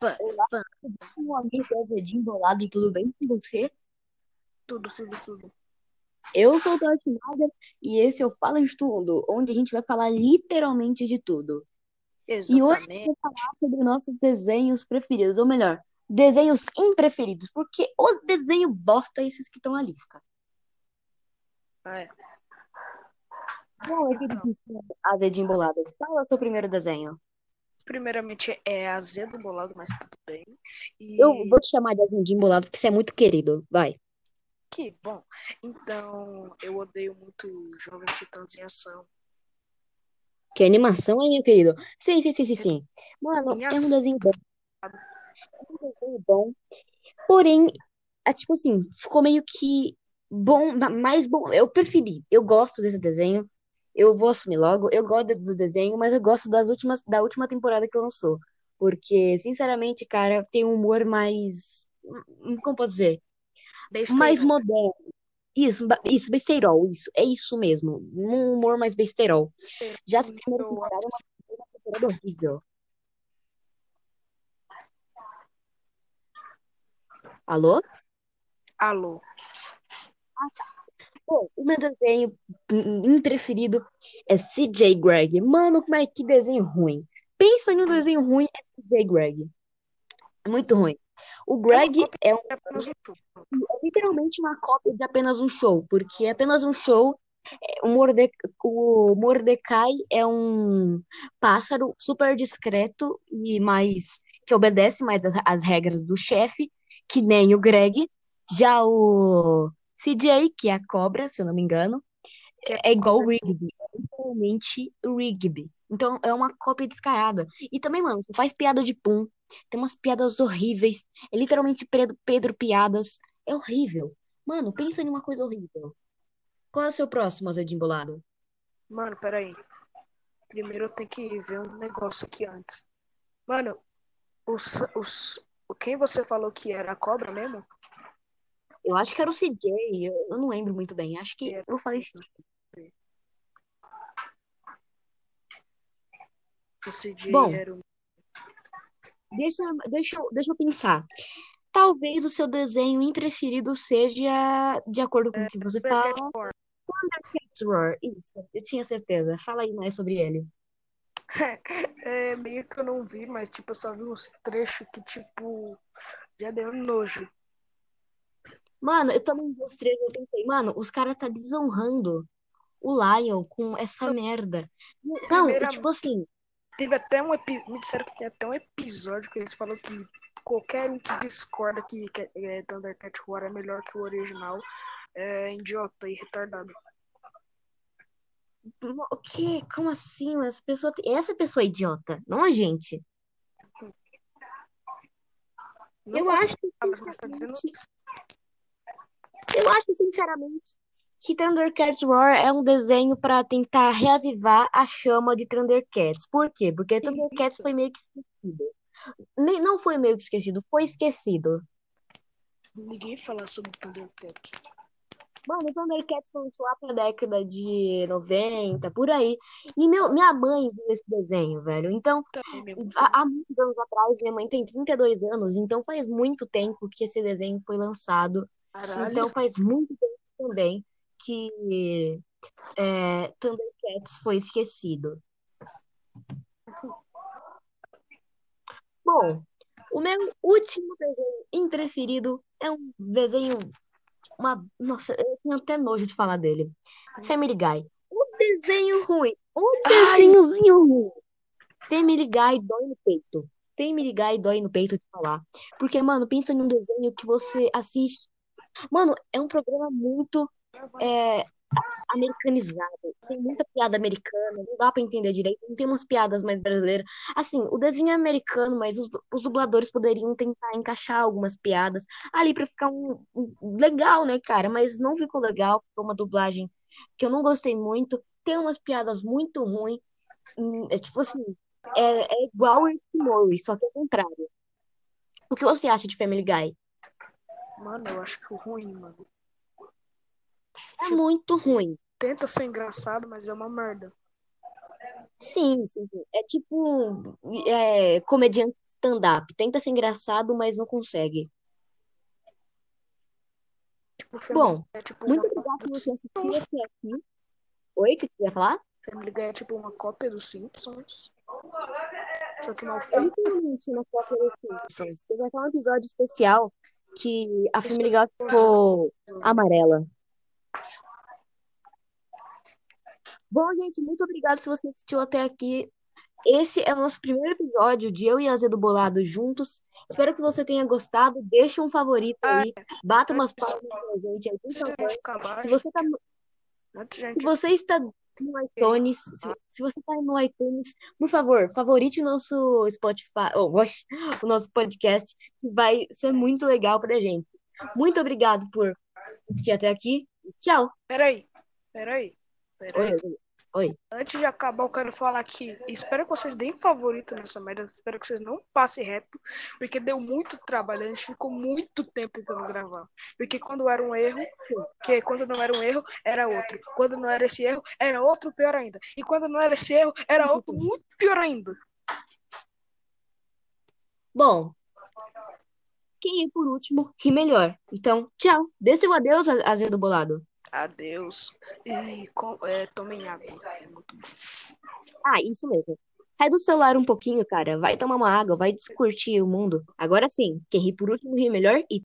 Pã, Olá, pã. meu amigo Azedinho Bolado, tudo bem com você? Tudo, tudo, tudo. Eu sou o Torquemada e esse é o Fala de Tudo, onde a gente vai falar literalmente de tudo. E hoje eu Exatamente. vou falar sobre nossos desenhos preferidos, ou melhor, desenhos impreferidos, porque o desenho bosta é esses que estão na lista. É. Bom, eu queria Azedinho Bolado, qual é o seu primeiro desenho? Primeiramente é azedo bolado, mas tudo bem. E Eu vou te chamar de Azedinho Bolado porque você é muito querido, vai. que bom. Então, eu odeio muito Jovens Titãs em Ação. Que animação, hein, meu querido? Sim, sim, sim, sim, sim. Mano, Em é um desenho bom. É um desenho bom. Porém, é tipo assim, ficou meio que bom, ma- mais bom. Eu preferi. Eu gosto desse desenho. Eu vou assumir logo. Eu gosto do desenho, mas eu gosto das últimas, da última temporada que lançou. Porque, sinceramente, cara, tem um humor mais. hum, Como posso dizer? Mais moderno. Isso, isso, besteirol, isso. É isso mesmo. Um humor mais besteirol. Já essa primeira temporada é uma, temporada horrível. Alô? Alô. Pô, o meu desenho preferido é CJ Greg. Mano, mas que desenho ruim. Pensa em um desenho ruim, é CJ Greg. É muito ruim. O É Greg cópia é, um- é literalmente uma cópia de apenas um show, porque apenas um show, é, o, Morde, o Mordecai é um pássaro super discreto e mais que obedece mais as regras do chefe, que nem o Greg. Já o CJ, que é a cobra, se eu não me engano, é é igual o Rigby. É literalmente o Rigby. Então é uma cópia descarada. E também, mano, só faz piada de pum. Tem umas piadas horríveis. É literalmente Pedro, Pedro Piadas. É horrível. Mano, pensa em uma coisa horrível. Qual é o seu próximo, Azedinho Bolado? Mano, peraí. Primeiro eu tenho que ver um negócio aqui antes. Mano, os, os, quem você falou que era a cobra mesmo? Eu acho que era o CJ. Eu, não lembro muito bem. Acho que eu falei assim. O CJ Bom. era. Deixa, deixa, eu- deixa eu pensar. Talvez o seu desenho preferido seja, de acordo com o que você fala, Thundercats Roar. Isso, eu tinha certeza. Fala aí mais sobre ele. É meio que eu não vi, mas tipo, eu só vi uns trechos que, tipo, já deu nojo. Mano, eu também trailers, eu pensei, mano, os caras tá desonrando o Lion com essa merda. Não, Primeiramente- tipo assim, Teve até um episódio. Me disseram que tem até um episódio que eles falam que qualquer um que discorda que, que é, Thundercat War é melhor que o original é idiota e retardado. o quê? Como assim? As pessoas, essa pessoa é idiota, não a gente. Não Eu acho que, tá dizendo eu acho sinceramente que Thundercats Roar é um desenho pra tentar reavivar a chama de Thundercats. Por quê? Porque Thundercats foi meio que esquecido. Nem, não foi meio que esquecido, foi esquecido. ninguém falar sobre Thundercat. Mano, o Thundercats lançou lá pra década de 90, por aí. E meu, minha mãe viu esse desenho, velho. Então, mesmo. há, há muitos anos atrás, minha mãe tem 32 anos, então faz muito tempo que esse desenho foi lançado. Caralho. Então faz muito tempo também que é, Thundercats foi esquecido. Bom, o meu último desenho preferido é um desenho. Uma, nossa, eu tenho até nojo de falar dele. Family Guy. Um desenho ruim. Um Ai. desenhozinho ruim. Family Guy dói no peito. Family Guy dói no peito de falar. Porque, mano, pensa num desenho que você assiste. Mano, é um programa muito é, americanizado. Tem muita piada americana, não dá pra entender direito. Não tem umas piadas mais brasileiras. Assim, o desenho é americano, mas os, os dubladores poderiam tentar encaixar algumas piadas ali pra ficar um, um- legal, né, cara? Mas não ficou legal, ficou uma dublagem que eu não gostei muito. Tem umas piadas muito ruins. Hum, É tipo assim, é, é igual o Rick só que é o contrário. O que você acha de Family Guy? Mano, eu acho que o ruim, mano. É muito ruim. Tenta ser engraçado, mas é uma merda. Sim, sim, sim. É tipo é, comediante stand-up. Tenta ser engraçado, mas não consegue. Tipo, Bom, é tipo uma muito obrigada cópia por você assistir até aqui. Oi, o que você ia falar? Family Guy é tipo uma cópia dos Simpsons. Só que mal feito. literalmente na cópia dos Simpsons. Teve até um episódio especial que a Family Guy ficou amarela. Bom, gente, muito obrigada se você assistiu até aqui. Esse é o nosso primeiro episódio de eu e Azedo Bolado juntos. Espero que você tenha gostado. Deixa um favorito aí. Bata umas palmas pra gente aí, acabar, Se você tá Se você está no iTunes, se, se você está no iTunes, por favor, favorite nosso Spotify, oh, oxe, o nosso podcast, que vai ser muito legal pra gente. Muito obrigado por assistir até aqui. Tchau. Peraí, peraí, peraí. Oi, oi, oi. Antes de acabar, eu quero falar que espero que vocês deem favorito nessa merda. Espero que vocês não passem reto, porque deu muito trabalho. A gente ficou muito tempo tentando gravar. Porque quando era um erro, que quando não era um erro, era outro. Quando não era esse erro, era outro pior ainda. E quando não era esse erro, era outro muito pior ainda. Bom, quem ir por último, ri melhor. Então, tchau. Dê seu adeus, Azedo Bolado. Adeus. E com, é, tomem água. É muito bom. Ah, isso mesmo. Sai do celular um pouquinho, cara. Vai tomar uma água, vai descurtir o mundo. Agora sim, quem ri por último ri melhor e